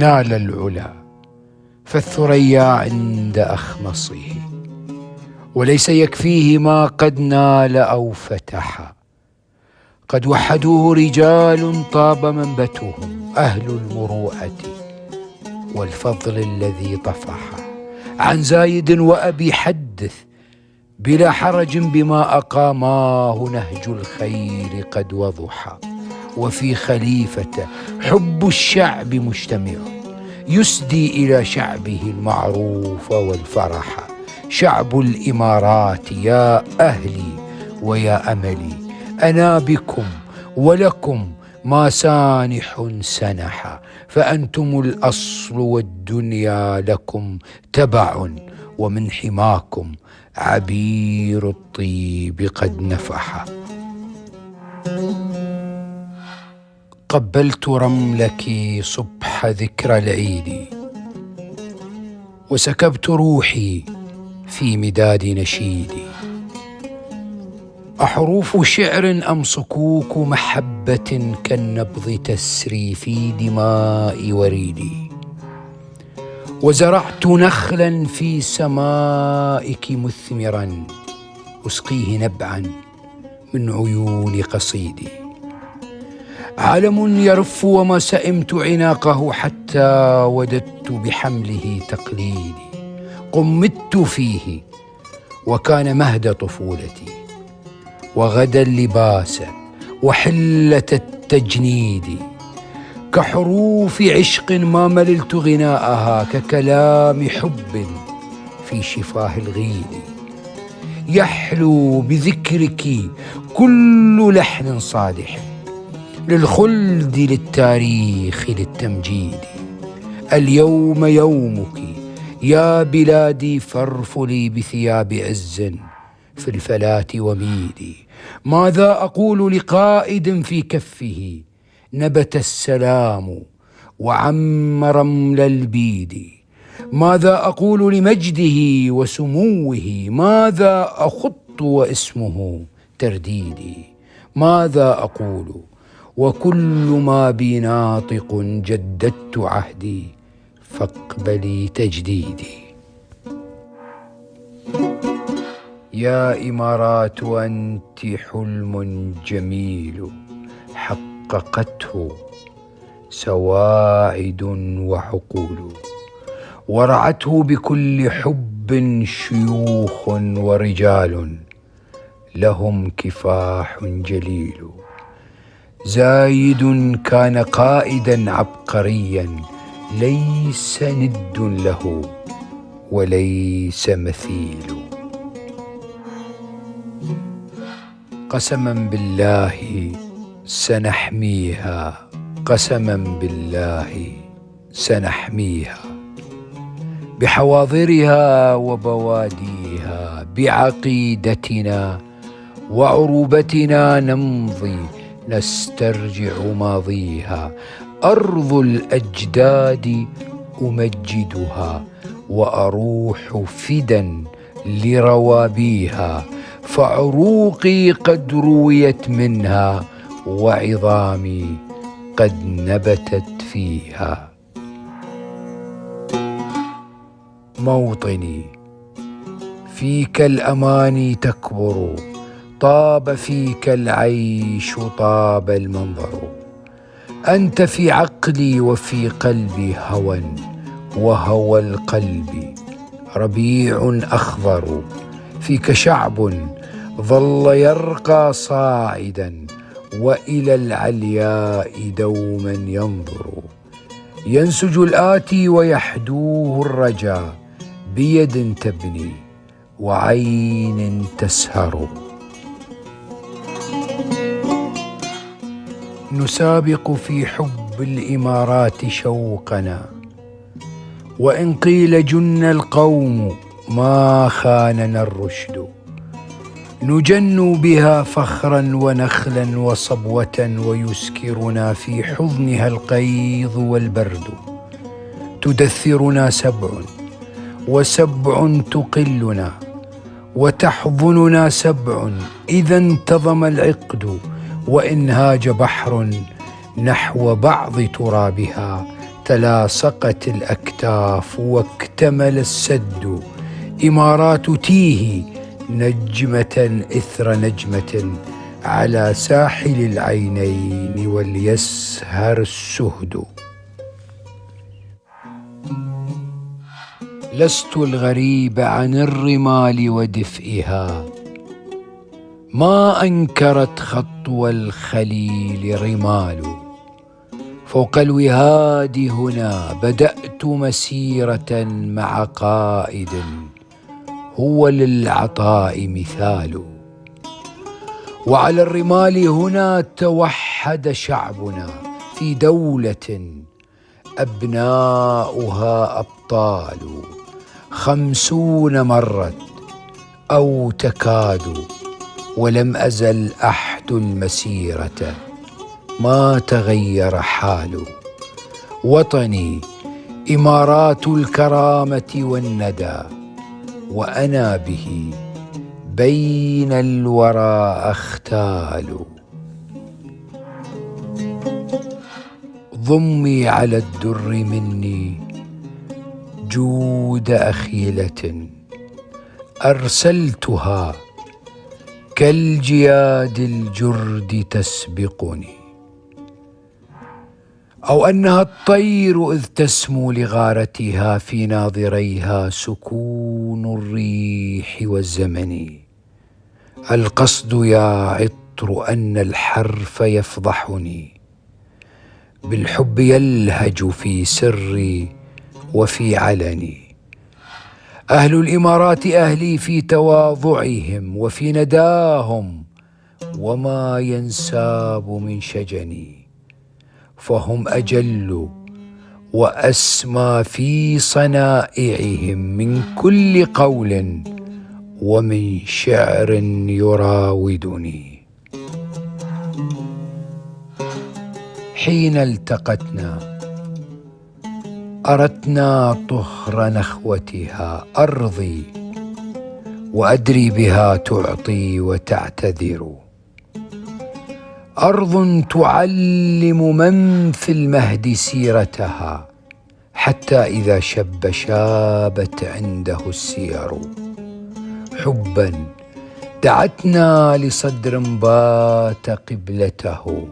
نال العلا فالثريا عند أخمصه وليس يكفيه ما قد نال أو فتح. قد وحدوه رجال طاب منبتهم أهل المروءة والفضل الذي طفح. عن زايد وأبي حدث بلا حرج بما أقاماه نهج الخير قد وضح. وفي خليفة. حب الشعب مجتمع يسدي إلى شعبه المعروف والفرح. شعب الإمارات يا أهلي ويا أملي أنا بكم ولكم ما سانح سنح. فأنتم الأصل والدنيا لكم تبع ومن حماكم عبير الطيب قد نفح. قبلت رملك صبح ذكرى العيد وسكبت روحي في مداد نشيدي أحروف شعر أم صكوك محبة كالنبض تسري في دماء وريدي. وزرعت نخلا في سمائك مثمرا أسقيه نبعا من عيون قصيدي. علم يرف وما سئمت عناقه حتى وددت بحمله تقليدي. قمت فيه وكان مهد طفولتي. وغدا اللباس وحلة التجنيد. كحروف عشق ما مللت غناءها ككلام حب في شفاه الغيد. يحلو بذكرك كل لحن صالح للخلد للتاريخ للتمجيد. اليوم يومك يا بلادي فارفلي بثياب عز في الفلاة وميدي ماذا أقول لقائد في كفه؟ نبت السلام وعم رمل البيد. ماذا أقول لمجده وسموه؟ ماذا أخط واسمه ترديدي ماذا أقول وكل ما بي ناطق جددت عهدي فاقبلي تجديدي. يا إمارات أنت حلم جميل حققته سواعد وعقول ورعته بكل حب شيوخ ورجال لهم كفاح جليل. زايد كان قائدا عبقريا ليس ند له وليس مثيل. قسما بالله سنحميها قسما بالله سنحميها. بحواضرها وبواديها بعقيدتنا وعروبتنا نمضي. نسترجع ماضيها. أرض الأجداد أمجدها وأروح فدا لروابيها. فعروقي قد رويت منها وعظامي قد نبتت فيها. موطني فيك الأماني تكبر. طاب فيك العيش طاب المنظر. أنت في عقلي وفي قلبي هوى وهوى القلب ربيع أخضر. فيك شعب ظل يرقى صاعدا وإلى العلياء دوما ينظر. ينسج الآتي ويحدوه الرجا بيد تبني وعين تسهر. نسابق في حب الإمارات شوقنا. وإن قيل جن القوم ما خاننا الرشد. نجن بها فخرا ونخلا وصبوة ويسكرنا في حضنها القيظ والبرد. تدثرنا سبع وسبع تقلنا. وتحضننا سبع إذا انتظم العقد. وإن هاج بحر نحو بعض ترابها تلاصقت الأكتاف واكتمل السد. إمارات تيه نجمة إثر نجمة على ساحل العينين وليسهر السهد. لست الغريب عن الرمال ودفئها. ما أنكرت خطو الخليل رمال. فوق الوهاد هنا بدأت مسيرة مع قائد هو للعطاء مثال. وعلى الرمال هنا توحد شعبنا في دولة أبناؤها أبطال. خمسون مرت أو تكاد ولم أزل أحد المسيرة. ما تغير حال وطني إمارات الكرامة والندى وأنا به بين الورى أختال. ضمي على الدر مني جود أخيلة أرسلتها كالجياد الجرد تسبقني أو أنها الطير إذ تسمو لغارتها في ناظريها سكون الريح والزمن. القصد يا عطر أن الحرف يفضحني بالحب يلهج في سري وفي علني. أهل الإمارات أهلي في تواضعهم وفي نداهم وما ينساب من شجني فهم أجل وأسمى في صنائعهم من كل قول ومن شعر يراودني. حين التقتنا أردنا طهر نخوتها أرضي وأدري بها تعطي وتعتذر. أرض تعلم من في المهد سيرتها حتى إذا شب شابت عنده السير. حبا دعتنا لصدر بات قبلته.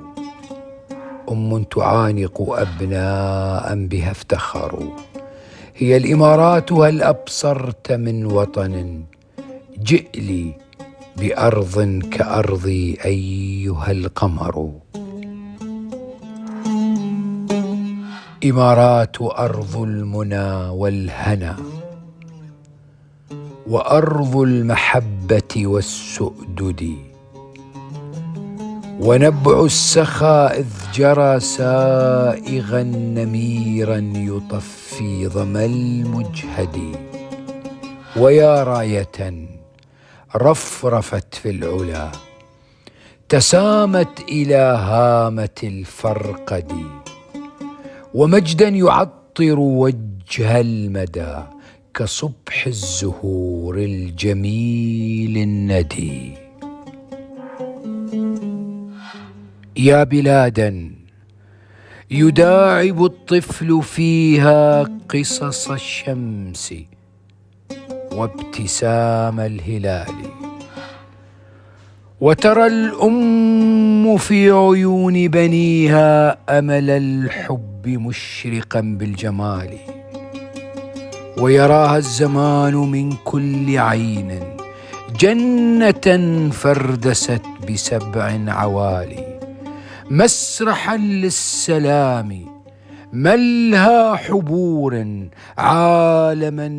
أم تعانق أبناء بها افتخروا. هي الإمارات هل أبصرت من وطن؟ جئ لي بأرض كارضي أيها القمر. إمارات أرض المنى والهنا وأرض المحبة والسؤدد. ونبع السخاء إذ جرى سائغا نميرا يطفي ظما المجهد. ويا راية رفرفت في العلا تسامت إلى هامة الفرقد. ومجدا يعطر وجه المدى كصبح الزهور الجميل الندي. يا بلادا يداعب الطفل فيها قصص الشمس وابتسام الهلال. وترى الأم في عيون بنيها أمل الحب مشرقا بالجمال. ويراها الزمان من كل عين جنة فردست بسبع عوالي. مسرحا للسلام ملها حبور عالما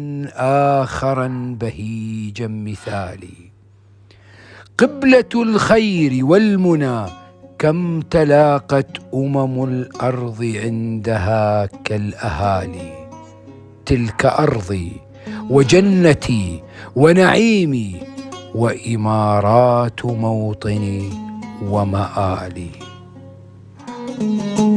اخرا بهيجا مثالي. قبلة الخير والمنى كم تلاقت أمم الأرض عندها كالأهالي. تلك أرضي وجنتي ونعيمي وإمارات موطني ومآلي. Thank you.